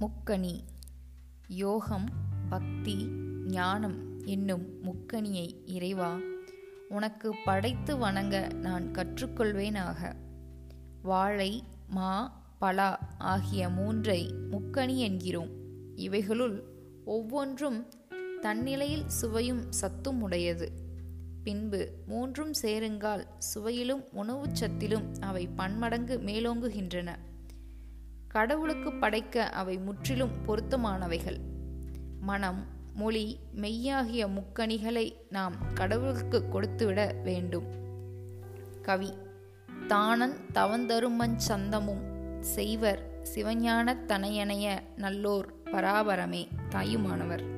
முக்கணி யோகம் பக்தி ஞானம் என்னும் முக்கணியை இறைவா உனக்கு படைத்து வணங்க நான் கற்றுக்கொள்வேனாக. வாழை மா பலா ஆகிய மூன்றை முக்கணி என்கிறோம். இவைகளுள் ஒவ்வொன்றும் தன்னிலையில் சுவையும் சத்தும் உடையது. பின்பு மூன்றும் சேருங்கால் சுவையிலும் உணவுச் சத்திலும் அவை பன்மடங்கு மேலோங்குகின்றன. கடவுளுக்கு படைக்க அவை முற்றிலும் பொருத்தமானவைகள். மனம் மொழி மெய்யாகிய முக்கணிகளை நாம் கடவுளுக்கு கொடுத்துவிட வேண்டும். கவி தானன் தவந்தருமஞ் சந்தமும் செய்வர் சிவஞானத் தனையனைய நல்லோர் பராபரமே தாயுமானவர்.